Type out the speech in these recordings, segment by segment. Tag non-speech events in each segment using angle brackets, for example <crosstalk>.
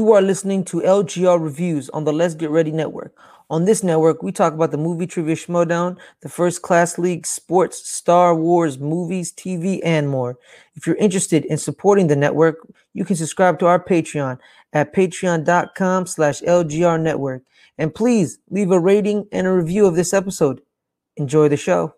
You are listening to LGR Reviews on the Let's Get Ready Network. On this network, we talk about the movie trivia Schmoedown, the first class league, sports, Star Wars, movies, TV, and more. If you're interested in supporting the network, you can subscribe to our Patreon at patreon.com slash LGR network. And please leave a rating and a review of this episode. Enjoy the show.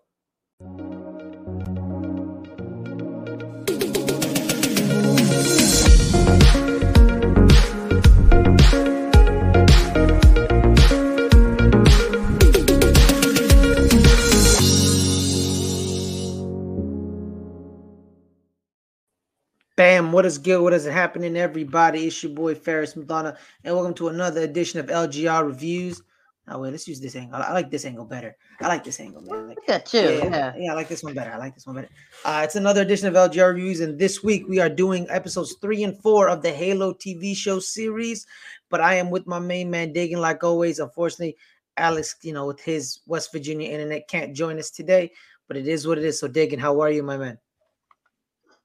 Bam, what is good? What is happening, everybody? It's your boy Fares Muthana, and welcome to another edition of LGR Reviews. Oh wait, let's use this angle. I like this angle better. I like this angle, man. Like, that too. yeah, Yeah. yeah, I like this one better. I like this one better. Uh, it's another edition of LGR Reviews, and this week we are doing episodes three and four of the Halo TV show series. But I am with my main man, Dagan, like always. Unfortunately, Alex, you know, with his West Virginia internet, can't join us today. But it is what it is. So, Dagan, how are you, my man?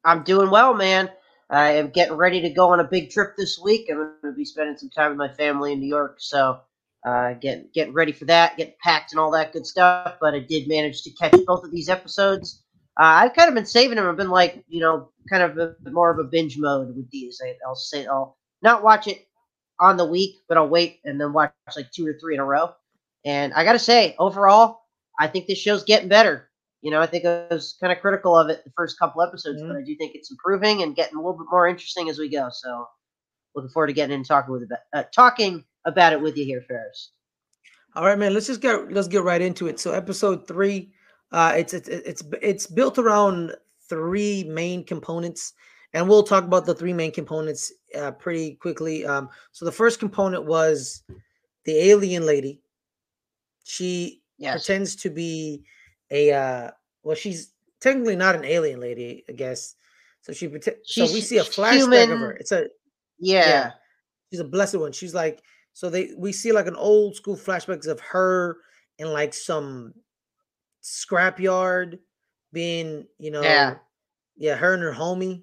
I'm doing well, man. I am getting ready to go on a big trip this week. I'm going to be spending some time with my family in New York, so uh, getting getting ready for that, getting packed and all that good stuff. But I did manage to catch both of these episodes. Uh, I've kind of been saving them. I've been like, you know, kind of a, more of a binge mode with these. I, I'll say I'll not watch it on the week, but I'll wait and then watch like two or three in a row. And I got to say, overall, I think this show's getting better. You know, I think I was kind of critical of it the first couple episodes, Mhm. but I do think it's improving and getting a little bit more interesting as we go. So, looking forward to getting in and talking with about, uh, talking about it with you here, Fares. All right, man. Let's just get let's get right into it. So, episode three, uh, it's it's it's it's built around three main components, and we'll talk about the three main components uh, pretty quickly. Um, so, the first component was the alien lady. She Yes. pretends to be a uh, well, she's technically not an alien lady, I guess. So she. So we see a flashback of her. It's a Yeah. she's a blessed one. She's like so they we see like an old school flashbacks of her in like some scrapyard being, you know, Yeah. yeah, her and her homie.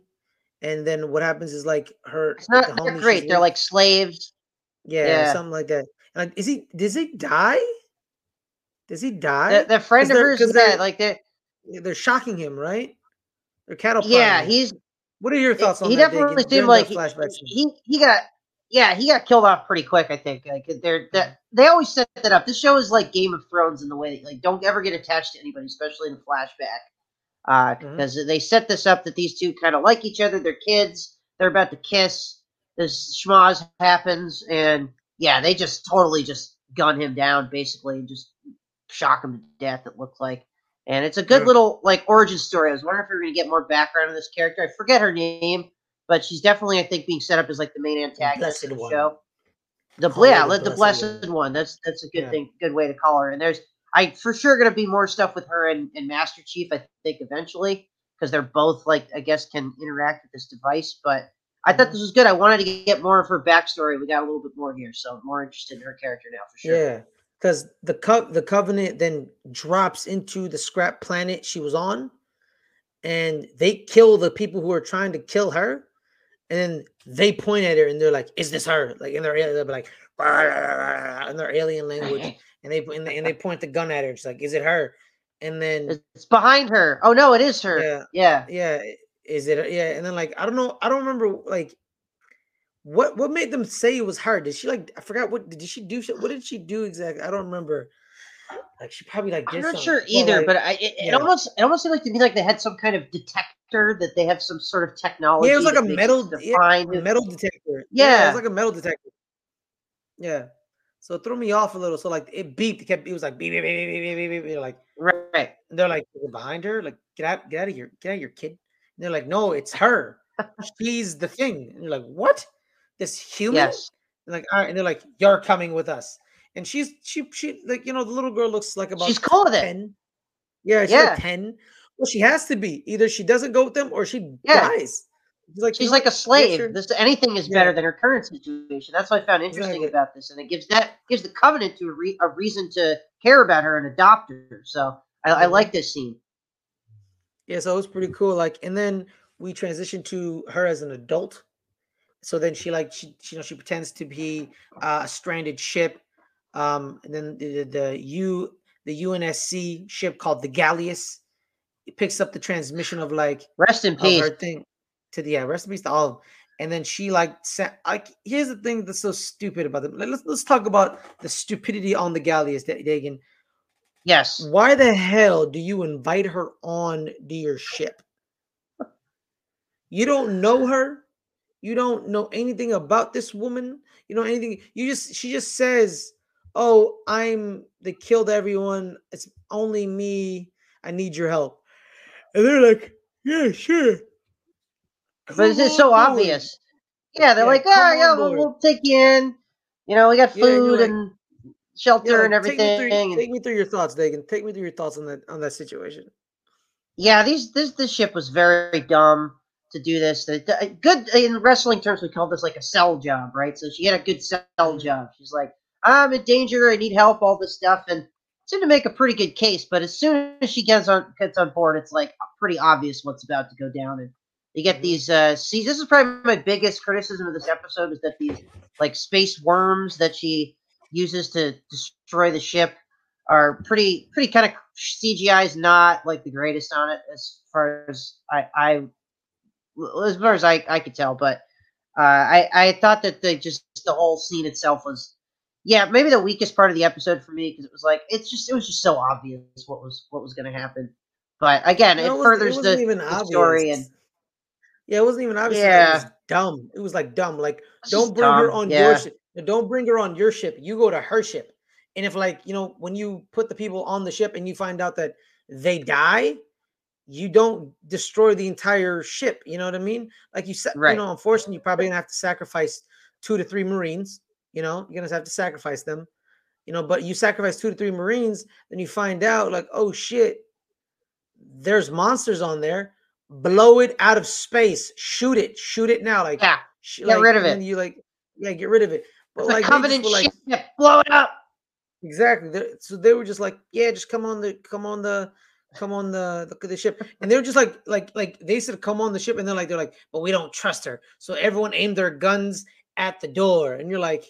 And then what happens is like her It's like, the they're great. They're with- like slaves. yeah, yeah. something like that. And like, is he does he die? Does he die? The, the friend of hers, yeah, like they They're shocking him, right? They're cattle yeah, him. he's What are your thoughts on he that? Dig, definitely seemed like he, he he got yeah he got killed off pretty quick. I think like they're that they always set that up. This show is like Game of Thrones in the way that, like don't ever get attached to anybody, especially in a flashback, uh, Mhm. because they set this up that these two kind of like each other. They're kids. They're about to kiss. This schmoz happens, and yeah, they just totally just gun him down, basically, and just shock him to death. It looked like. And it's a good Yeah. little like origin story. I was wondering if we were gonna get more background on this character. I forget her name, but she's definitely, I think, being set up as like the main antagonist of the one. show. The Call yeah, the the Blessed blessed One. That's that's a good Yeah. thing, good way to call her. And there's I for sure gonna be more stuff with her and, and Master Chief. I think eventually because they're both like I guess can interact with this device. But I thought Mhm. this was good. I wanted to get more of her backstory. We got a little bit more here, so I'm more interested in her character now for sure. Yeah, because the co- the covenant then drops into the scrap planet she was on, and they kill the people who are trying to kill her, and then they point at her and they're like, "Is this her?" Like in their be like, "Rah, rah, rah, rah," in their alien language, <laughs> and they and they, and they point the gun at her. She's like, "Is it her?" And then It's behind her. Oh no, it is her. Yeah. yeah. yeah, is it? Yeah, and then like I don't know, I don't remember like. What what made them say it was her? Did she like I forgot what did she do? What did she do exactly? I don't remember. Like she probably like I'm not something. sure Well, either, like- but I, it, it almost it almost seemed like to me like they had some kind of detector that they have some sort of technology. yeah, it was like a metal, yeah, a metal detector. it Yeah. It was like a metal detector. Yeah, so it threw me off a little. So like it beeped. It kept. It was like beep beep beep beep beep beep. beep, beep. Like Right. and they're like "Is it behind her. Like get out, get out of here, get out of your kid. And they're like, no, it's her. She's the thing. And you're like, what? This human? Yes. And like, all right, and they're like, you're coming with us. And she's she she like you know the little girl looks like about She's it. ten. Yeah, she's Yeah. like ten. Well, she has to be. Either she doesn't go with them or she Yeah. dies. She's like, She's like a slave. This anything is Yeah. better than her current situation. That's what I found interesting Exactly. about this, and it gives that gives the covenant to a, re, a reason to care about her and adopt her. So I, I Mhm. like this scene. Yeah, so it was pretty cool. Like, and then we transitioned to her as an adult. So then she like she, she you know she pretends to be uh, a stranded ship um and then the, the, the u the unsc ship called the galleus it picks up the transmission of like Rest in peace. her thing to the yeah rest in peace to all of them. and then she like sent like here's the thing that's so stupid about them Let- let's let's talk about the stupidity on the galleus Dagan. Yes. why the hell do you invite her on to your ship you don't know her you don't know anything about this woman you know anything you just she just says oh i'm they killed everyone it's only me i need your help and they're like yeah sure But it's Come just so board." obvious. Yeah, they're Yeah, like, oh, come oh, yeah, we'll, we'll take you in. You know, we got Yeah, and food like- and shelter Yeah, and like, take me, everything. through, and- take me through your thoughts Dagan. take me through your thoughts on that on that situation yeah, these this this ship was very dumb to do this. The, good in wrestling terms, we call this like a sell job, right? So she had a good sell Mhm. job. She's like, I'm in danger. I need help. All this stuff, and seemed to make a pretty good case. But as soon as she gets on gets on board, it's like pretty obvious what's about to go down. And you get Mhm. these. Uh, see, this is probably my biggest criticism of this episode is that these like space worms that she uses to destroy the ship are pretty pretty kind of CGI is not like the greatest on it as far as I I as far as I, I could tell, but uh, I I thought that the just the whole scene itself was yeah maybe the weakest part of the episode for me because it was like it's just it was just so obvious what was what was going to happen. But again, No, it, wasn't- furthers wasn't the, even the story and yeah, it wasn't even obvious. Yeah. It was dumb. It was like dumb. Like, don't bring her on yeah. your ship. Don't bring her on your ship. You go to her ship. And if, like, you know, when you put the people on the ship and you find out that they die, you don't destroy the entire ship. You know what I mean? Like you said, Right. you know, unfortunately, you're probably gonna have to sacrifice two to three Marines. You know, you're gonna have to sacrifice them. You know, but you sacrifice two to three Marines, then you find out, like, oh shit, there's monsters on there. Blow it out of space. Shoot it. Shoot it now. Like, Yeah, sh- get like, rid of and it. You like, yeah, get rid of it. But it's like, just covenant were like, ship. Blow it up. Exactly. they so they were just like, yeah, just come on the come on the come on the the, the ship. And they're just like like like they said come on the ship and they're like they're like, but we don't trust her. So everyone aimed their guns at the door and you're like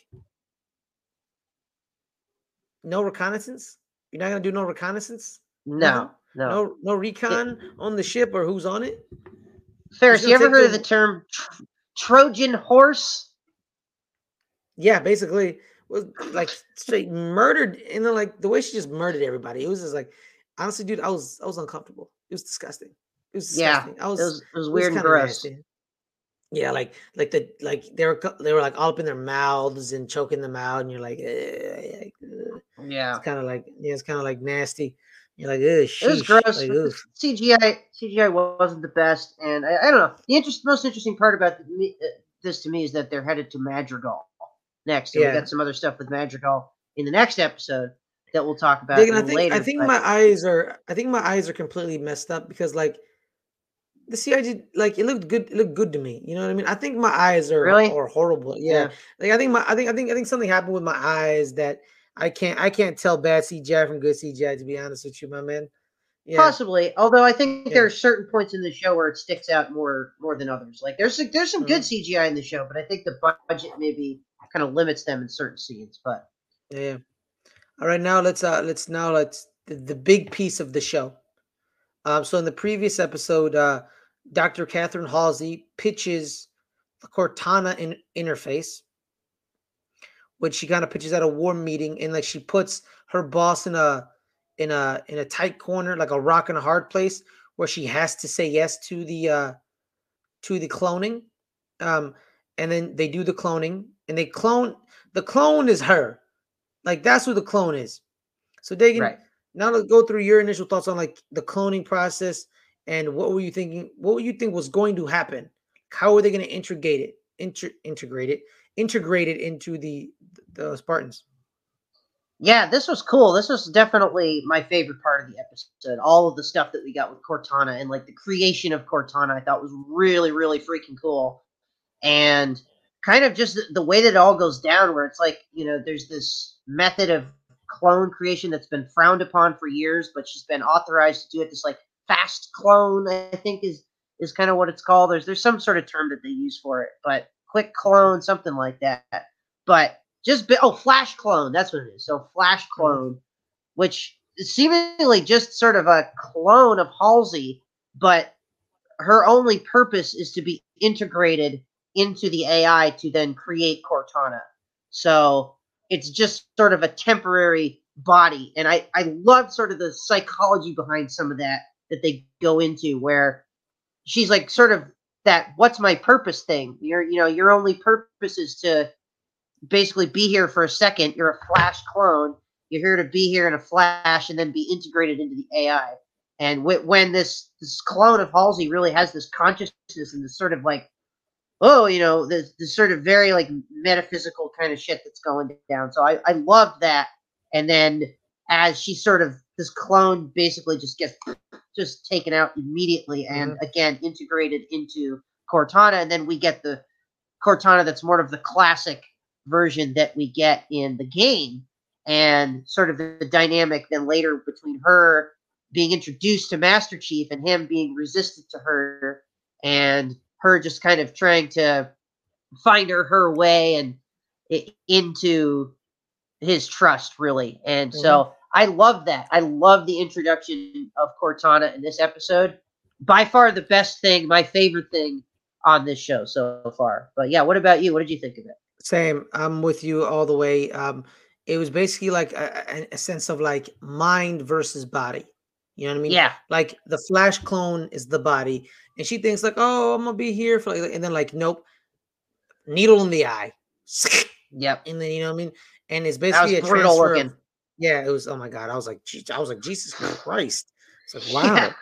no reconnaissance? You're not going to do no reconnaissance? No, no. No no recon on the ship or who's on it? Fares, gonna you ever heard of the- the term tr- Trojan horse? Yeah, basically was like straight murdered and then like the way she just murdered everybody. It was just like honestly, dude, I was I was uncomfortable. It was disgusting. It was Yeah, disgusting. I It was, was, it was it was weird and kinda gross. nasty. Yeah, like like the like they were they were like all up in their mouths and choking them out, and you're like, eh, like. Yeah. it's kind of like yeah, it's kind of like nasty. You're like, ugh, It was gross. like. CGI CGI wasn't the best, and I, I don't know. The interest, most interesting part about the, uh, this to me is that they're headed to Madrigal next, and Yeah. we got some other stuff with Madrigal in the next episode that we'll talk about I think later. I think but- my eyes are I think my eyes are completely messed up because like the CIG like it looked good it looked good to me. You know what I mean? I think my eyes are Really? are horrible. Yeah. Like I think my I think I think I think something happened with my eyes that I can't I can't tell bad CGI from good CGI to be honest with you, my man. Yeah. Possibly, although I think Yeah. there are certain points in the show where it sticks out more more than others. Like there's there's some good Mm-hmm. CGI in the show, but I think the budget maybe kind of limits them in certain scenes. But Yeah. All right, now let's uh let's now let's the, the big piece of the show. Um so in the previous episode uh Dr. Catherine Halsey pitches the Cortana in, interface which she kind of pitches at a war meeting and like she puts her boss in a in a in a tight corner like a rock and a hard place where she has to say yes to the uh to the cloning um and then they do the cloning and they clone the clone is her like that's who the clone is. So Dagan, right, now let's go through your initial thoughts on like the cloning process and what were you thinking what would you think was going to happen? How are they going to integrate it inter- integrate it integrate it into the the spartans? Yeah, this was cool. This was definitely my favorite part of the episode. All of the stuff that we got with Cortana and like the creation of Cortana, I thought was really really freaking cool, and kind of just the, the way that it all goes down, where it's like you know there's this method of clone creation that's been frowned upon for years, but she's been authorized to do it. This like fast clone, I think is is kind of what it's called. There's there's some sort of term that they use for it, but quick clone, something like that. But just oh, flash clone. That's what it is. So flash mm-hmm. clone, which is seemingly just sort of a clone of Halsey, but her only purpose is to be integrated into the AI to then create Cortana. So it's just sort of a temporary body. And I, I love sort of the psychology behind some of that that they go into where she's like sort of that what's my purpose thing. Your you know, your only purpose is to basically be here for a second. You're a flash clone. You're here to be here in a flash and then be integrated into the AI. And when this this clone of Halsey really has this consciousness and this sort of like, oh, you know, the, this sort of very like metaphysical kind of shit that's going down. So I I love that. And then as she sort of this clone basically just gets just taken out immediately and mm-hmm. again integrated into Cortana, and then we get the Cortana that's more of the classic version that we get in the game, and sort of the dynamic then later between her being introduced to Master Chief and him being resistant to her, and her just kind of trying to find her her way and into his trust really. And mm-hmm. so i love that. I love the introduction of cortana in this episode. By far the best thing my favorite thing on this show so far. But yeah what about you? What did you think of it? Same. I'm with you all the way. Um it was basically like a, a sense of like mind versus body you know what I mean? Yeah. Like the Flash clone is the body, and she thinks like, "Oh, I'm gonna be here for," like, and then like, nope, needle in the eye. Yep. <laughs> And then you know what I mean? And it's basically a transfer. Of, yeah, it was. Oh my god, I was like, I was like, Jesus <sighs> Christ! It's like, wow. Yeah.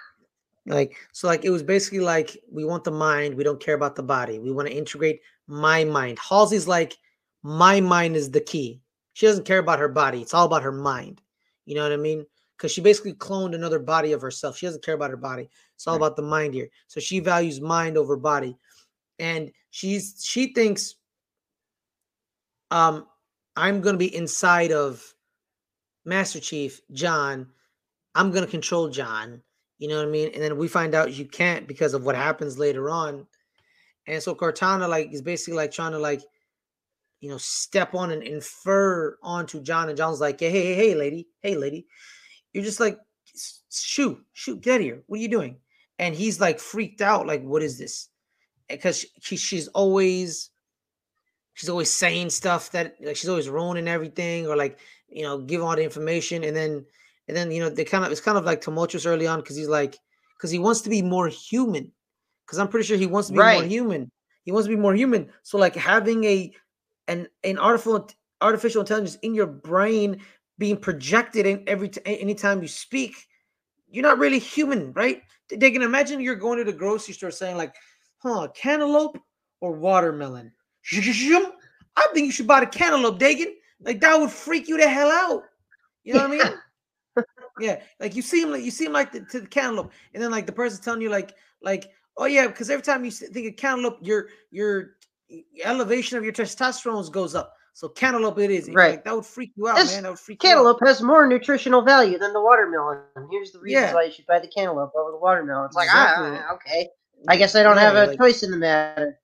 Like so, like it was basically like we want the mind, we don't care about the body. We want to integrate my mind. Halsey's like, my mind is the key. She doesn't care about her body. It's all about her mind. You know what I mean? Because she basically cloned another body of herself. She doesn't care about her body. It's all right. about the mind here. So she values mind over body. And she's she thinks um I'm gonna be inside of Master Chief, John. I'm gonna control John. You know what I mean? And then we find out you can't because of what happens later on. And so Cortana like is basically like trying to like, you know, step on and infer onto John. And John's like, hey, hey, hey, lady, hey, lady, you're just like, shoot, shoot, get here. What are you doing? And he's like freaked out, like, what is this? Because she, she's always she's always saying stuff that like she's always ruining everything or like you know giving all the information and then and then you know they kind of it's kind of like tumultuous early on because he's like because he wants to be more human because i'm pretty sure he wants to be right. more human he wants to be more human so like having a an an artificial artificial intelligence in your brain being projected in every t- anytime you speak, you're not really human, right? They can imagine you're going to the grocery store saying like, "Huh, cantaloupe or watermelon?" I think you should buy the cantaloupe, Dagan. Like that would freak you the hell out. You know what I mean? <laughs> yeah, like you seem like you seem like the, to the cantaloupe, and then like the person's telling you like like oh yeah, because every time you think of cantaloupe, your your elevation of your testosterone goes up. So cantaloupe it is. Right. Like, that would freak you out, this man. That would freak cantaloupe has more nutritional value than the watermelon. Here's the reason yeah. why you should buy the cantaloupe over the watermelon. It's like, exactly. ah, okay. I guess I don't yeah, have a like, choice in the matter.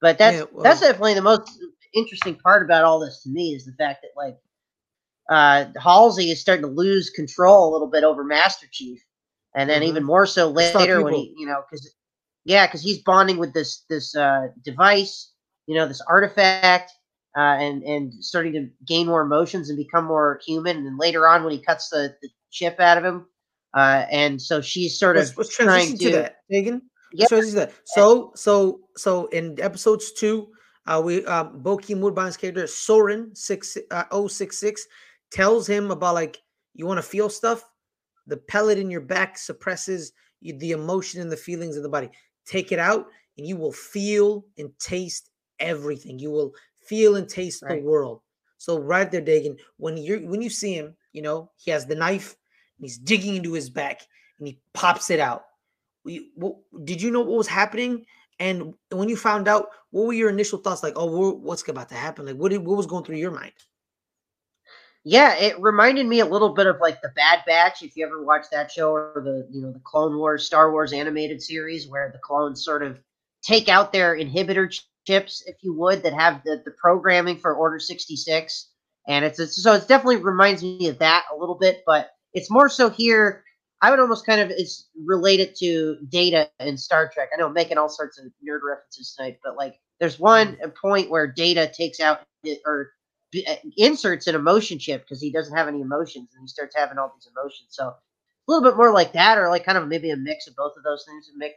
But that's yeah, well, that's definitely the most interesting part about all this to me is the fact that like uh Halsey is starting to lose control a little bit over Master Chief, and then mm-hmm. even more so later when he, you know, because yeah, because he's bonding with this this uh device, you know, this artifact, uh, and and starting to gain more emotions and become more human. And then later on, when he cuts the, the chip out of him, uh, and so she's sort of let's, trying to, to that, Megan. Yeah. That. So so so in episodes two, uh, we um, Bokeem Woodbine's character Soren six uh, 066 tells him about like you want to feel stuff. The pellet in your back suppresses the emotion and the feelings of the body. Take it out, and you will feel and taste everything. You will feel and taste right. the world. So right there, Dagan, when you when you see him, you know he has the knife and he's digging into his back and he pops it out. We, what, did you know what was happening? And when you found out, what were your initial thoughts? Like, oh, what's about to happen? Like, what did, what was going through your mind? Yeah, it reminded me a little bit of like the Bad Batch. If you ever watched that show, or the you know the Clone Wars, Star Wars animated series, where the clones sort of take out their inhibitor chips, if you would, that have the, the programming for Order 66. And it's, it's so it definitely reminds me of that a little bit, but it's more so here. I would almost kind of it's related to data in Star Trek. I know I'm making all sorts of nerd references tonight, but like there's one point where data takes out or uh, inserts an emotion chip because he doesn't have any emotions and he starts having all these emotions. So a little bit more like that, or like kind of maybe a mix of both of those things and make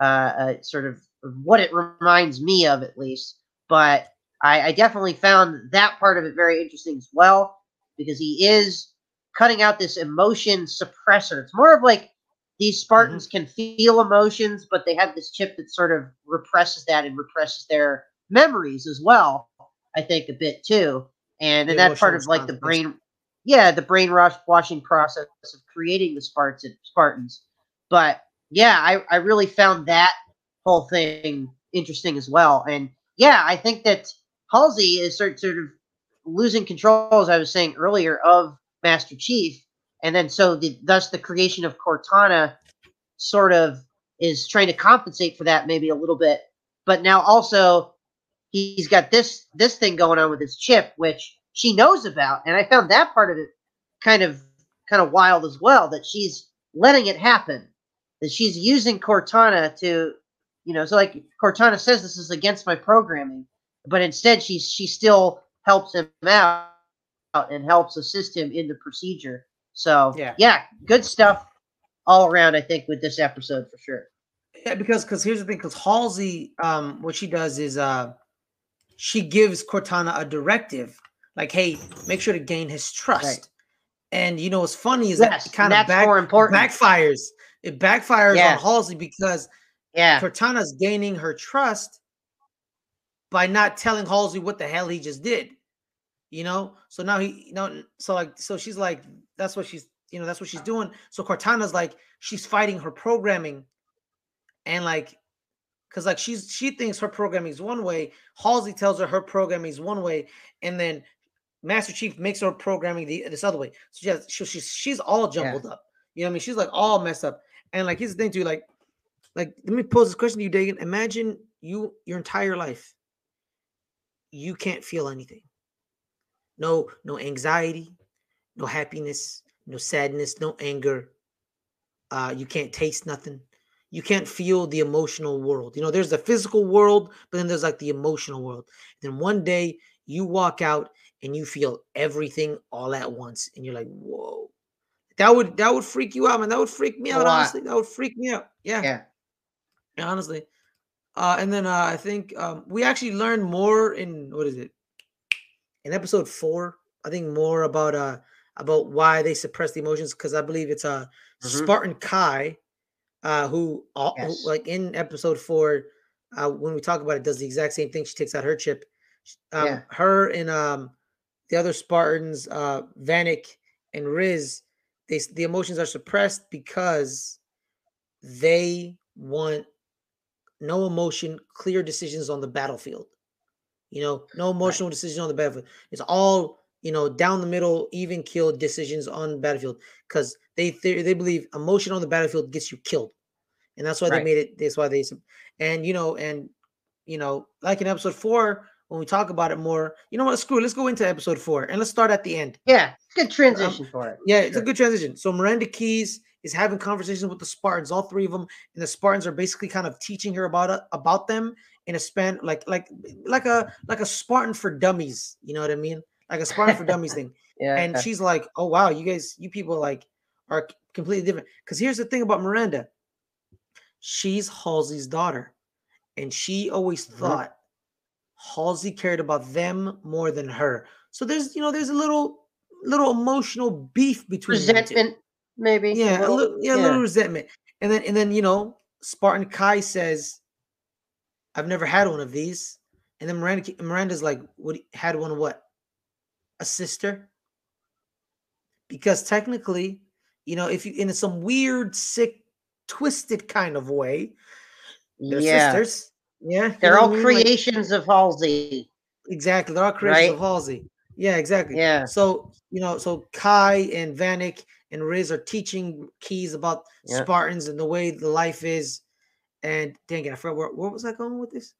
uh, uh, sort of what it reminds me of at least. But I, I definitely found that part of it very interesting as well because he is cutting out this emotion suppressor. It's more of like these Spartans mm-hmm. can feel emotions, but they have this chip that sort of represses that and represses their memories as well. I think a bit too, and, and that's part of like the brain, yeah, the brainwashing process of creating the Spartans. Spartans, but yeah, I I really found that whole thing interesting as well, and yeah, I think that Halsey is sort sort of losing control, as I was saying earlier, of Master Chief, and then so the, thus the creation of Cortana sort of is trying to compensate for that maybe a little bit, but now also he's got this this thing going on with his chip, which she knows about, and I found that part of it kind of kind of wild as well. That she's letting it happen, that she's using Cortana to, you know, so like Cortana says this is against my programming, but instead she she still helps him out and helps assist him in the procedure. So yeah, yeah, good stuff all around. I think with this episode for sure. Yeah, because because here's the thing, because Halsey, um, what she does is uh, she gives Cortana a directive, like, hey, make sure to gain his trust. Right. And you know what's funny is yes, that kind of back, more important. backfires. It backfires yes. on Halsey because yeah, Cortana's gaining her trust by not telling Halsey what the hell he just did. You know, so now he, you know, so like, so she's like, that's what she's, you know, that's what she's doing. So Cortana's like, she's fighting her programming, and like because like she's she thinks her programming is one way. Halsey tells her her programming is one way, and then Master Chief makes her programming the this other way. So she she, she's she's all jumbled yeah. up. You know what I mean? She's like all messed up. And like here's the thing too, like like let me pose this question to you, Dagan. Imagine you your entire life you can't feel anything. No, no anxiety, no happiness, no sadness, no anger. Uh, you can't taste nothing you can't feel the emotional world. You know, there's the physical world, but then there's like the emotional world. Then one day you walk out and you feel everything all at once, and you're like, whoa. That would that would freak you out, man. That would freak me out, honestly. That would freak me out. Yeah. Yeah. Honestly. Uh, and then uh, I think um, we actually learned more in what is it? In episode four, I think more about uh about why they suppress the emotions because I believe it's uh mm-hmm. Spartan Kai uh, who, all, yes. who, like in episode four, uh, when we talk about it, does the exact same thing. She takes out her chip. Um, yeah. Her and um, the other Spartans, uh, Vannak and Riz, they the emotions are suppressed because they want no emotion, clear decisions on the battlefield. You know, no emotional right. decision on the battlefield. It's all you know down the middle, even kill decisions on the battlefield because they they, they believe emotion on the battlefield gets you killed, and that's why right. they made it. That's why they and you know and you know like in episode four when we talk about it more. You know what? Screw. It. Let's go into episode four and let's start at the end. Yeah, good transition um, for it. Yeah, it's a good transition. So Miranda Keyes is having conversations with the Spartans, all three of them, and the Spartans are basically kind of teaching her about about them in a span like like like a like a Spartan for dummies. You know what I mean? Like a Spartan for dummies thing. <laughs> Yeah. And she's like, "Oh wow, you guys, you people like are completely different. Because here's the thing about Miranda she's Halsey's daughter. And she always mm-hmm. thought Halsey cared about them more than her. So there's, you know, there's a little little emotional beef between resentment, maybe. Yeah, a little, yeah, yeah, a little resentment. And then and then, you know, Spartan Kai says, I've never had one of these. And then Miranda Miranda's like, what had one of what? A sister? Because technically, you know, if you in some weird, sick, twisted kind of way, they're yeah. sisters. Yeah, they're all creations like, of Halsey. Exactly, they're all creations right? of Halsey. Yeah, exactly. Yeah. So you know, so Kai and Vannak and Riz are teaching Keyes about yeah. Spartans and the way the life is. And dang it, I forgot where, where was I going with this?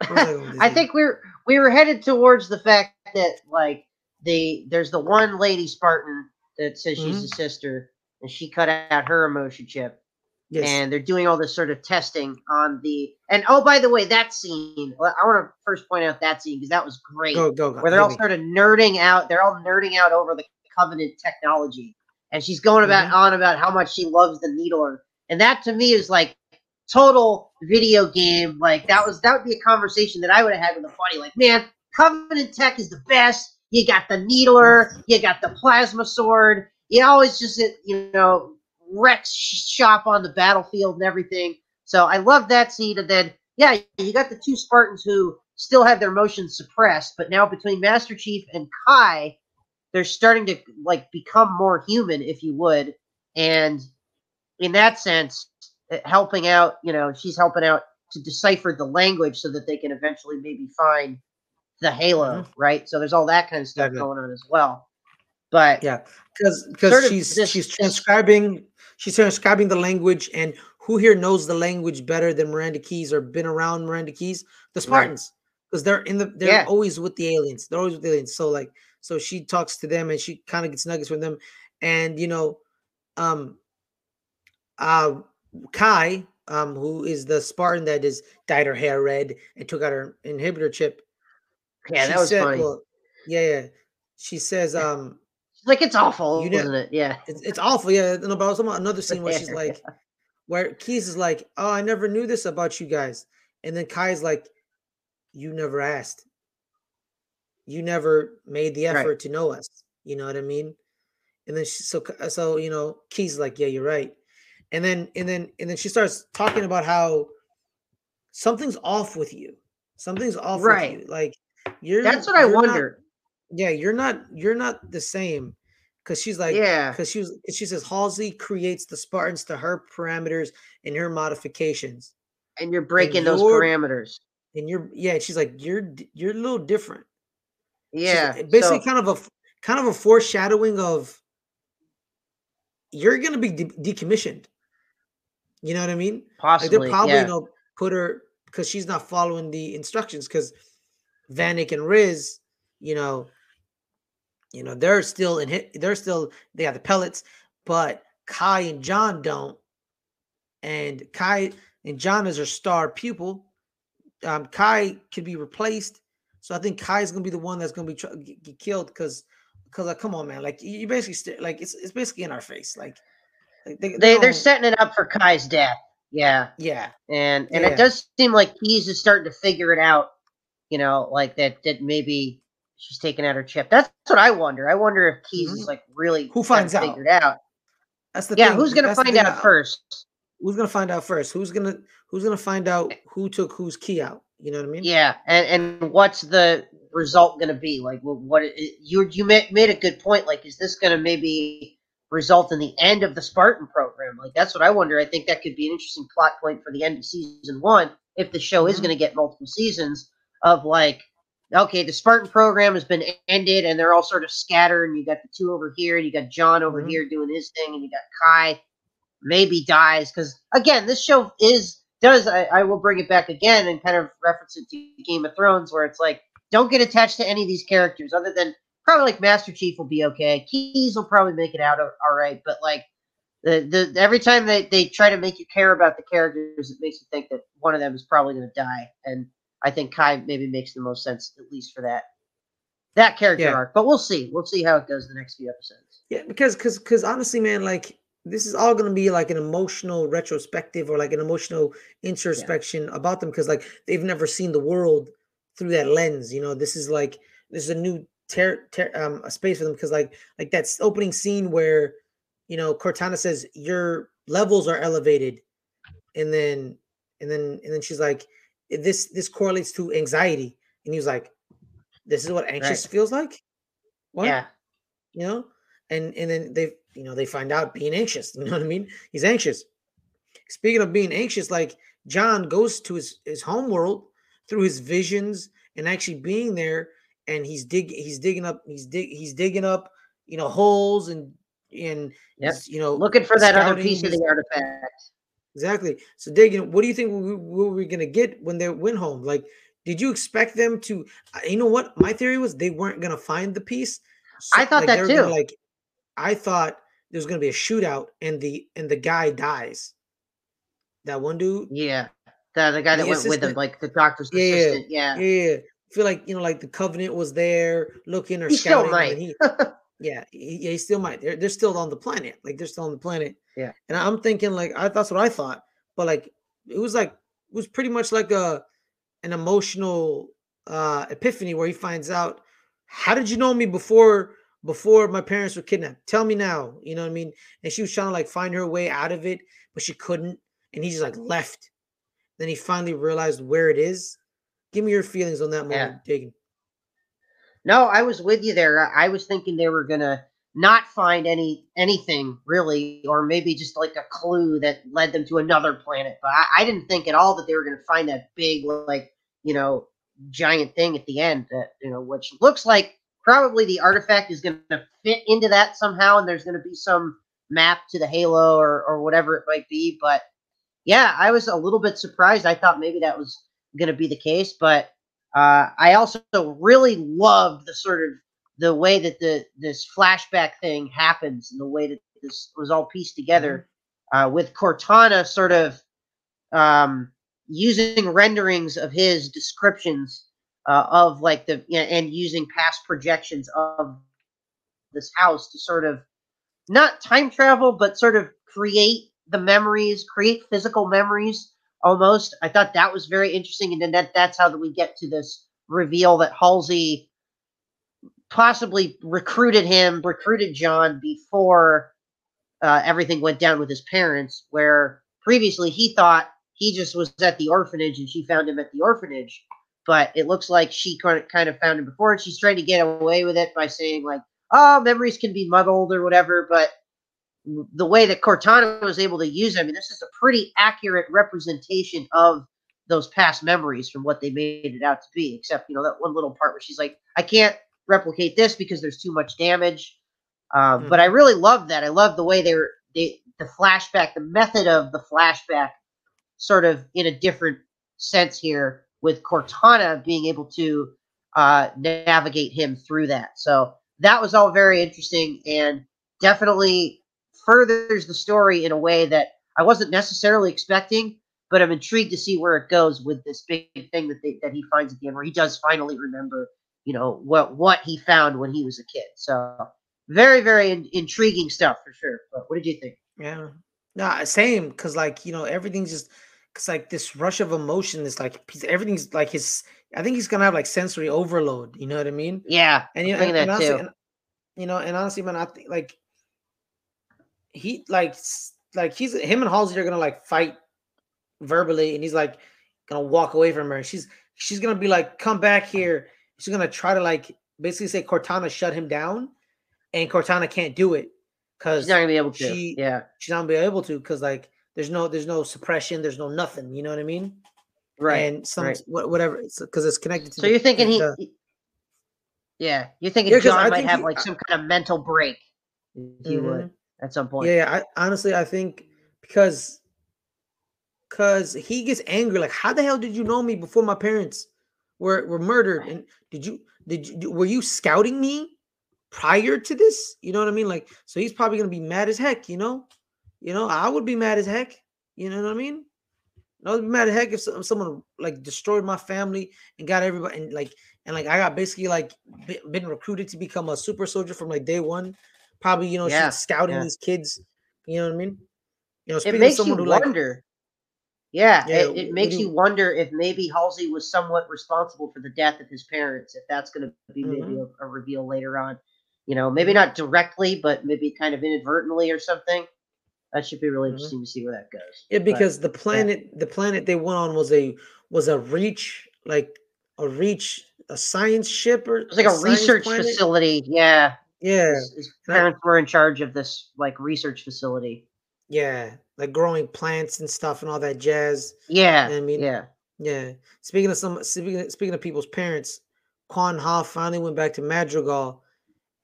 I <laughs> think we're we were headed towards the fact that like the there's the one lady Spartan that says mm-hmm. she's a sister and she cut out her emotion chip. Yes. And they're doing all this sort of testing on the and oh by the way that scene I want to first point out that scene because that was great go, go, go, where they're all sort of nerding out they're all nerding out over the covenant technology and she's going about mm-hmm. on about how much she loves the needler and that to me is like total video game. Like that was that would be a conversation that I would have had with a buddy. Like, man, Covenant Tech is the best. You got the needler, you got the plasma sword. You always just you know wrecks shop on the battlefield and everything. So I love that scene. And then yeah, you got the two Spartans who still have their motions suppressed, but now between Master Chief and Kai, they're starting to like become more human, if you would. And in that sense, uh, helping out, you know, she's helping out to decipher the language so that they can eventually maybe find the Halo, mm-hmm. right? So there's all that kind of stuff going on as well. But yeah, because because she's this, she's transcribing she's transcribing the language, and who here knows the language better than Miranda Keyes or been around Miranda Keyes? The Spartans, because right. they're in the they're yeah. always with the aliens. They're always with the aliens. So like so she talks to them and she kind of gets nuggets from them, and you know, um, uh, Kai, um, who is the Spartan that is dyed her hair red and took out her inhibitor chip. Yeah, that was said, funny. Well, yeah, yeah. She says, um, like it's awful, you know, isn't it? Yeah, it's, it's awful. Yeah, no, but I was talking about another <laughs> scene where she's like, where Keyes is like, "Oh, I never knew this about you guys," and then Kai's like, "You never asked. You never made the effort right. to know us. You know what I mean?" And then she, so uh, so you know, Key's like, "Yeah, you're right." and then and then and then she starts talking about how something's off with you something's off right like you're that's what i wonder not, yeah you're not you're not the same because she's like yeah because she was she says halsey creates the spartans to her parameters and her modifications and you're breaking and those parameters and you're yeah she's like you're you're a little different yeah basically so, kind of a kind of a foreshadowing of you're gonna be de- decommissioned you know what I mean? Possibly. Like they're probably yeah. gonna put her because she's not following the instructions because Vannak and Riz, you know, you know, they're still in hit, they're still they got the pellets, but Kai and John don't. And Kai and John is her star pupil. Um, Kai could be replaced. So I think Kai is gonna be the one that's gonna be tr- get, killed because because like come on man, like you basically st- like it's it's basically in our face. Like they, they they're setting it up for Kai's death. Yeah, yeah, and and yeah. it does seem like Keyes is starting to figure it out. You know, like that that maybe she's taking out her chip. That's what I wonder. I wonder if Keyes mm-hmm. is like really who finds out figured out. That's the yeah. Thing. Who's gonna That's find out first? Who's gonna find out first? Who's gonna Who's gonna find out who took whose key out? You know what I mean? Yeah, and and what's the result gonna be? Like, what, what you you made a good point. Like, is this gonna maybe result in the end of the Spartan program. Like that's what I wonder. I think that could be an interesting plot point for the end of season one if the show is mm-hmm. going to get multiple seasons of like, okay, the Spartan program has been ended and they're all sort of scattered, and you got the two over here, and you got John over mm-hmm. here doing his thing, and you got Kai maybe dies because again, this show is does I, I will bring it back again and kind of reference it to Game of Thrones where it's like don't get attached to any of these characters other than probably like Master Chief will be okay. Keyes will probably make it out all right, but like the the every time they they try to make you care about the characters, it makes you think that one of them is probably going to die. And I think Kai maybe makes the most sense, at least for that that character yeah. arc. But we'll see. We'll see how it goes the next few episodes. Yeah, because because because honestly, man, like this is all going to be like an emotional retrospective or like an emotional introspection yeah. about them because like they've never seen the world through that lens. You know, this is like this is a new tear, tear um, a space for them because like like that opening scene where you know Cortana says your levels are elevated, and then and then and then she's like this this correlates to anxiety, and he was like, this is what anxious right. feels like. What? Yeah, you know, and and then they you know they find out being anxious. <laughs> You know what I mean? He's anxious. Speaking of being anxious, like John goes to his his home world through his visions and actually being there and he's dig he's digging up he's dig he's Dagan up you know holes and and yep. you know looking for that other piece of the artifact. Exactly. So digging. What do you think we, we, we're gonna get when they went home? Like, did you expect them to? uh, You know what? My theory was they weren't gonna find the piece. I thought that they were gonna, too. Like, I thought there was gonna be a shootout and the and the guy dies. That one dude. Yeah, the the guy that The went with him, like the doctor's Yeah, yeah, assistant. Yeah, Yeah, I feel like you know, like the Covenant was there looking or he still scouting. might. and he, <laughs> yeah, he, yeah, he still might. They're they're still on the planet. Like they're still on the planet. Yeah. And I'm thinking like I that's what I thought, but like it was like it was pretty much like a an emotional uh epiphany where he finds out how did you know me before before my parents were kidnapped? Tell me now. You know what I mean? And she was trying to like find her way out of it, but she couldn't. And he just like left. Then he finally realized where it is. Give me your feelings on that Yeah. moment, Dagan. No, I was with you there. I I was thinking they were gonna not find any anything really, or maybe just like a clue that led them to another planet. But I, I didn't think at all that they were gonna find that big, like you know, giant thing at the end. That you know, which looks like probably the artifact is gonna fit into that somehow, and there's gonna be some map to the Halo or or whatever it might be. But yeah, I was a little bit surprised. I thought maybe that was gonna be the case, but uh, I also really loved the sort of the way that the this flashback thing happens and the way that this was all pieced together uh, with Cortana sort of um, using renderings of his descriptions uh, of like the and using past projections of this house to sort of not time travel but sort of create the memories create physical memories almost. I thought that was very interesting and then that that's how we get to this reveal that halsey possibly recruited him recruited john before uh, everything went down with his parents where previously he thought he just was at the orphanage and she found him at the orphanage but it looks like she kind of found him before and she's trying to get away with it by saying like oh memories can be muddled or whatever but the way that cortana was able to use them, I mean, this is a pretty accurate representation of those past memories from what they made it out to be except you know that one little part where she's like i can't replicate this because there's too much damage. Um, but i really love that. I love the way they were they the flashback the method of the flashback sort of in a different sense here with cortana being able to uh, navigate him through that so that was all very interesting and definitely furthers the story in a way that i wasn't necessarily expecting but i'm intrigued to see where it goes with this big thing that they, that he finds at the end where he does finally remember you know what what he found when he was a kid so very very in, intriguing stuff for sure but what did you think Yeah. Nah, same. Cause like, you know, everything's just cause like this rush of emotion is like everything's like his I think he's gonna have like sensory overload, you know what I mean? yeah And you know, and, and honestly, and, you know, and honestly, man, I think like he like like he's him and Halsey are gonna like fight verbally, and he's like gonna walk away from her. She's she's gonna be like, "Come back here." She's gonna try to like basically say Cortana shut him down, and Cortana can't do it because she's not gonna be able to she- yeah she's not gonna be able to because like there's no there's no suppression, there's no nothing. You know what I mean? right And some right. whatever, because it's connected to. so the- you're thinking he the- he- yeah you're thinking Yeah, john might think have he- like some kind of mental break you Mhm. would at some point Yeah, yeah, I honestly I think because because he gets angry, like, how the hell did you know me before my parents were were murdered? And did you did you were you scouting me prior to this? You know what I mean? Like, so he's probably gonna be mad as heck, you know? You know, I would be mad as heck. You know what I mean? I would be mad as heck if someone like destroyed my family and got everybody and like and like I got basically like been recruited to become a super soldier from like day one. Probably, you know, she's Yeah, scouting yeah. these kids. You know what I mean? You know, it makes you who like wonder. yeah, Yeah, it, it makes you- you wonder if maybe Halsey was somewhat responsible for the death of his parents. If that's going to be maybe Mhm. a, a reveal later on, you know, maybe not directly, but maybe kind of inadvertently or something. That should be really Mhm. interesting to see where that goes. Yeah, But, because the planet, the planet they went on was a was a reach, like a reach, a science ship or it was like a science research planet? facility. Yeah, Yeah, his, his And I- parents were in charge of this like research facility. yeah, like growing plants and stuff and all that jazz. Yeah, I mean, yeah, Yeah. Speaking of some, speaking of, speaking of people's parents, Kwan Ha finally went back to Madrigal,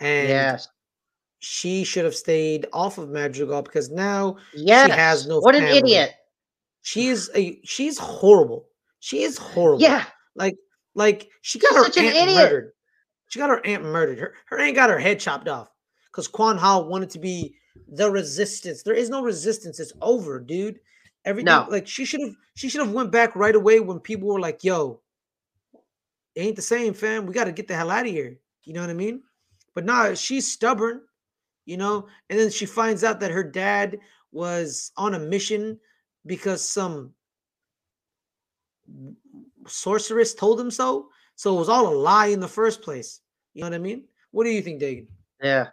and yes, she should have stayed off of Madrigal because now yes. has no what an idiot. she is a she's horrible. She is horrible. Yeah, like Like she got She's her aunt murdered. She got her aunt murdered. Her her aunt got her head chopped off because Kwan Ha wanted to be the resistance. There is no resistance. It's over, dude. Everything No. like she should have she should have went back right away when people were like, "Yo, it ain't the same, fam. We got to get the hell out of here." You know what I mean? But nah, she's stubborn, you know. And then she finds out that her dad was on a mission because some sorceress told him so. So it was all a lie in the first place. You know what I mean? What do you think, Dagan? Yeah.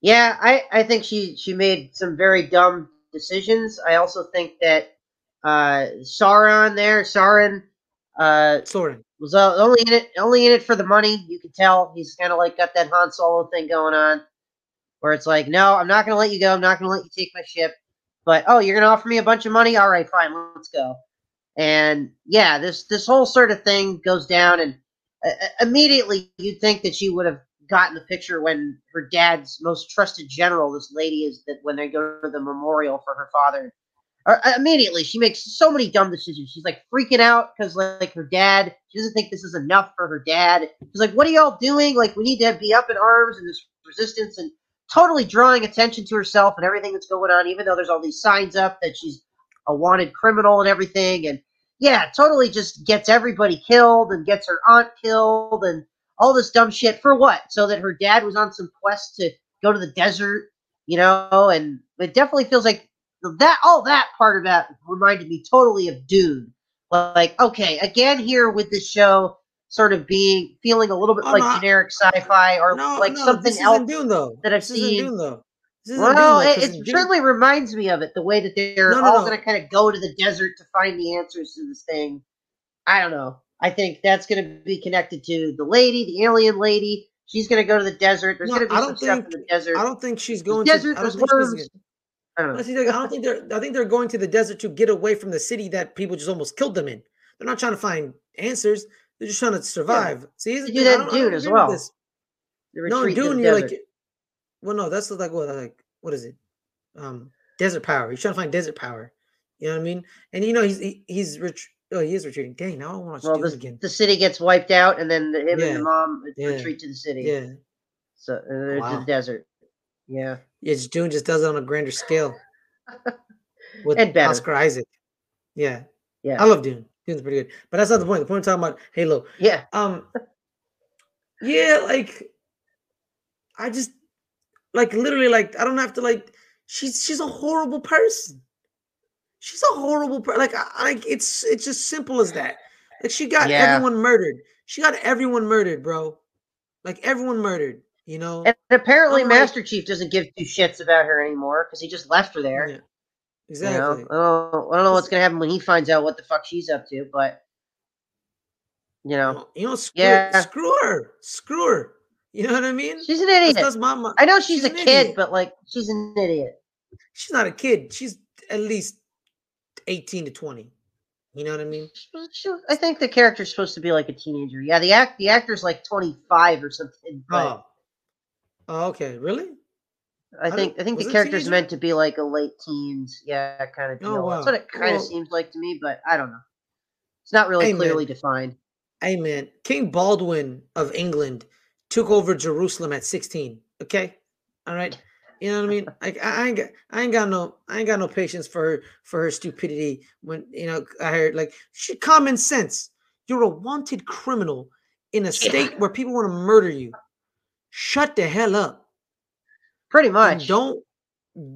Yeah, I, I think she, she made some very dumb decisions. I also think that uh, Sauron there, Sauron, uh, Soren. was only in it only in it for the money. You can tell he's kind of like got that Han Solo thing going on, where it's like, no, I'm not going to let you go. I'm not going to let you take my ship. But oh, you're going to offer me a bunch of money? All right, fine, let's go. And yeah, this this whole sort of thing goes down, and uh, uh, immediately you'd think that she would have gotten the picture when her dad's most trusted general, this lady, is that when they go to the memorial for her father. Or, uh, immediately, she makes so many dumb decisions. She's like freaking out because like her dad, she doesn't think this is enough for her dad. She's like, "What are y'all doing? Like, we need to be up in arms and this resistance and totally drawing attention to herself and everything that's going on, even though there's all these signs up that she's a wanted criminal and everything. And yeah, totally just gets everybody killed and gets her aunt killed and all this dumb shit for what? So that her dad was on some quest to go to the desert, you know. And it definitely feels like that. All that part of that reminded me totally of Dune. Like, okay, again here with this show, sort of being feeling a little bit Oh, like no, I- generic sci-fi or No, like no, something else Dune though. that I've this isn't seen. Dune though. Well, Dune, it, it certainly reminds me of it. The way that they're No, all going to kind of go to the desert to find the answers to this thing. I don't know. I think that's going to be connected to the lady, the alien lady. She's going to go to the desert. There's No, going to be I some don't stuff in think- the desert. I don't think she's The going desert, to. I don't think I don't know. Honestly, like, I don't think they're. I think they're going to the desert to get away from the city that people just almost killed them in. They're not trying to find answers. They're just trying to survive. See, here's the They do that in don't- I don't Dune as well. this. No, in Dune, you're desert. like, well, no, that's like what, like what is it? Um, desert power. He's trying to find desert power. You know what I mean? And you know he's he, he's rich. Oh, he is retreating. Dang, now I want to well, the, again. the city gets wiped out, and then the, him and Yeah, the mom yeah, retreat to the city. Yeah, So uh, to Wow. the desert. Yeah, yeah. Dune just does it on a grander scale <laughs> with And better. Oscar Isaac. Yeah, yeah, I love Dune. Dune's pretty good, but that's not the point. The point I'm talking about Halo. yeah. Um, yeah, like I just like literally like I don't have to like she's she's a horrible person. She's a horrible person. Like I, like it's it's just simple as that. Like she got Yeah. everyone murdered. She got everyone murdered, bro. Like everyone murdered. You know. And apparently, I'm like- Master Chief doesn't give two shits about her anymore because he just left her there. Yeah, You know, exactly. I don't, know, I don't know what's gonna happen when he finds out what the fuck she's up to, but you know, You know, screw, Yeah. screw her. Screw her. You know what I mean? she's an idiot. that's my, I know she's, she's a kid, idiot. but like, she's an idiot. she's not a kid. She's at least 18 to 20. You know what I mean? I think the character's supposed to be like a teenager. Yeah, the act the actor's like twenty five or something. But Oh. Oh, okay. Really? I I think I think the character's meant to be like a late teens, yeah, kind of Oh, deal. wow. That's what it kind of seems like to me, but I don't know. It's not really man. clearly defined. Amen. King Baldwin of England took over Jerusalem at 16. Okay? All right. You know what I mean? Like I, I ain't got I ain't got no I ain't got no patience for her for her stupidity when you know I heard like she common sense. You're a wanted criminal in a state where people want to murder you. Shut the hell up. Pretty and much. don't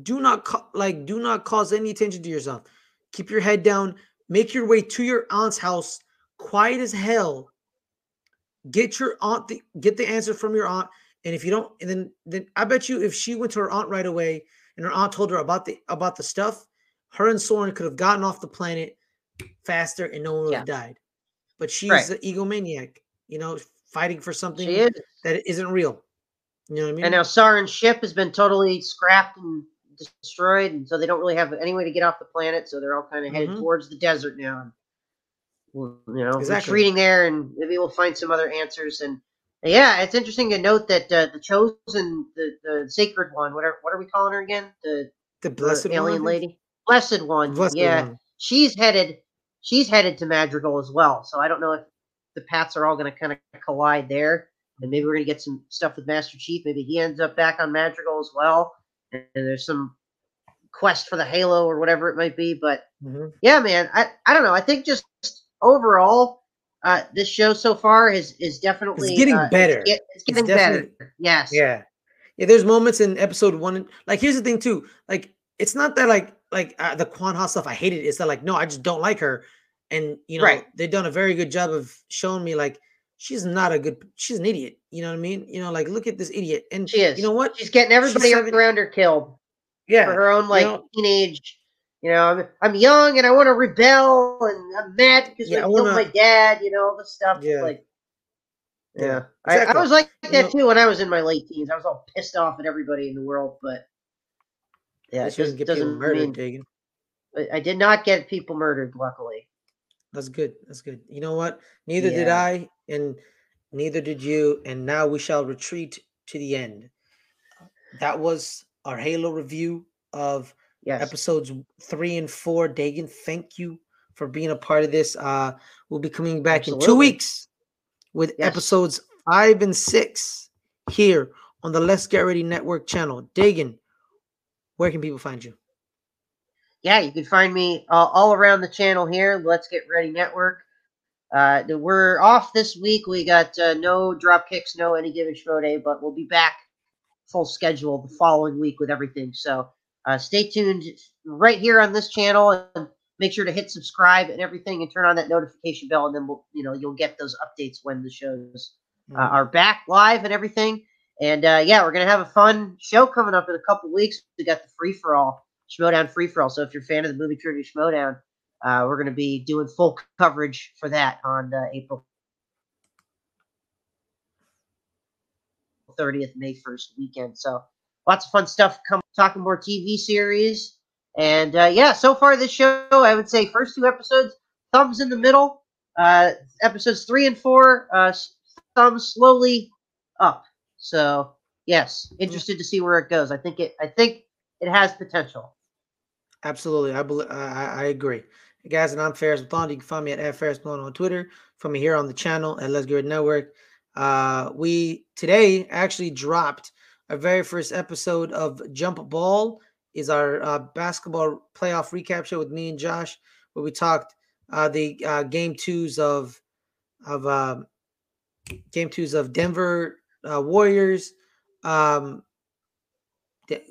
do not ca- like do not cause any attention to yourself keep your head down make your way to your aunt's house quiet as hell get your aunt the, get the answer from your aunt and if you don't and then then i bet you if she went to her aunt right away and her aunt told her about the about the stuff her and soren could have gotten off the planet faster and no one would Yeah. have died but she's Right. an egomaniac you know fighting for something that isn't real you know what i mean And now Sauron's ship has been totally scrapped and destroyed, and so they don't really have any way to get off the planet. So they're all kind of headed Mhm. towards the desert now. Well, you know, Exactly. retreating there, and maybe we'll find some other answers. And yeah, it's interesting to note that uh, the chosen, the, the sacred one, whatever, what are we calling her again? The, the the blessed one, I alien think? lady, blessed one. Blessed yeah, one. she's headed. She's headed to Madrigal as well. So I don't know if the paths are all going to kind of collide there, and maybe we're going to get some stuff with Master Chief. Maybe he ends up back on Madrigal as well, and there's some quest for the Halo or whatever it might be. But Mhm. yeah, man, I I don't know. I think just overall, uh, this show so far is is definitely It's getting uh, better. It's, get- it's It's getting definitely- better. Yes. Yeah. Yeah, there's moments in episode one. Like, here's the thing, too. Like, it's not that, like, like uh, the Kwan Ha stuff, I hated it. It's that, like, no, I just don't like her. And, you know, Right. they've done a very good job of showing me, like, she's not a good, she's an idiot. You know what I mean? You know, like, look at this idiot. And She is. You know what? She's getting everybody seven- around her killed Yeah. for her own like know- teenage. You know, I'm, I'm young and I want to rebel and I'm mad because Yeah, I killed my dad. You know, all this stuff. Yeah. Like, Yeah, yeah, I, I was like You that know- too when I was in my late teens. I was all pissed off at everybody in the world, but yeah, it doesn't get doesn't murdered, mean I did not get people murdered. Luckily, That's good. That's good. You know what? Neither did I, and neither did you. And now we shall retreat to the end. That was our Halo review of yes. episodes three and four. Dagan, thank you for being a part of this. Uh, we'll be coming back in two weeks with Yes. episodes five and six here on the Let's Get Ready Network channel. Dagan, where can people find you? Yeah, you can find me uh, all around the channel here. Let's Get Ready Network. Uh, we're off this week. We got uh, no drop kicks, no any given show day, but we'll be back full schedule the following week with everything. So uh, stay tuned right here on this channel and make sure to hit subscribe and everything and turn on that notification bell, and then we'll you know you'll get those updates when the shows uh, are back live and everything. And uh, yeah, we're gonna have a fun show coming up in a couple weeks. We got the free for all Schmoedown free for all. So if you're a fan of the movie trivia Schmoedown, uh, we're gonna be doing full coverage for that on uh, April 30th, May 1st weekend. So lots of fun stuff. Come talking more TV series. And uh, yeah, so far this show, I would say first two episodes, thumbs in the middle. Uh, episodes three and four, uh, thumbs slowly up. So yes, interested to see where it goes. I think it. I think it has potential. Absolutely, I believe I, agree. Guys, and I'm Fares Blonde. You can find me at, at Fares Blonde on Twitter. Me here on the channel at Let's Get Ready Network. Uh, we today actually dropped our very first episode of Jump Ball. Is our uh, basketball playoff recap show with me and Josh, where we talked uh, the uh, game twos of of um, game twos of Denver uh, Warriors. Um, the-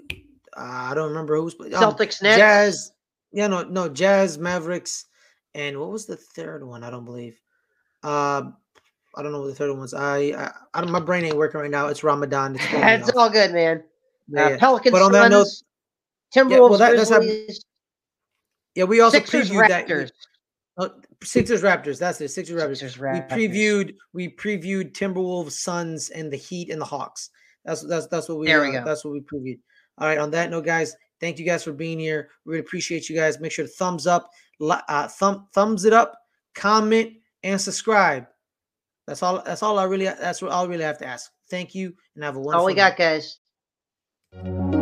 I don't remember who's um, Celtics Nets. Jazz. Yeah, no, no, Jazz, Mavericks, and what was the third one? I don't believe. Um, I don't know what the third one was. I, I, I don't, my brain ain't working right now. It's Ramadan. It's It's all good, man. Yeah, Uh. Pelicans, But on that note, Timberwolves, well, that- that's yeah, we also Sixers, previewed that. Raptors. Oh, Sixers, Raptors. That's it. Sixers, Raptors. Sixers, We previewed. We previewed Timberwolves, Suns, and the Heat and the Hawks. That's that's that's what we. There we uh, go. That's what we previewed. All right. On that note, guys, thank you guys for being here. We really appreciate you guys. Make sure to thumbs up, uh, thumb thumbs it up, comment, and subscribe. That's all. That's all I really. That's what I really have to ask. Thank you, and have a wonderful. All we night. got, guys.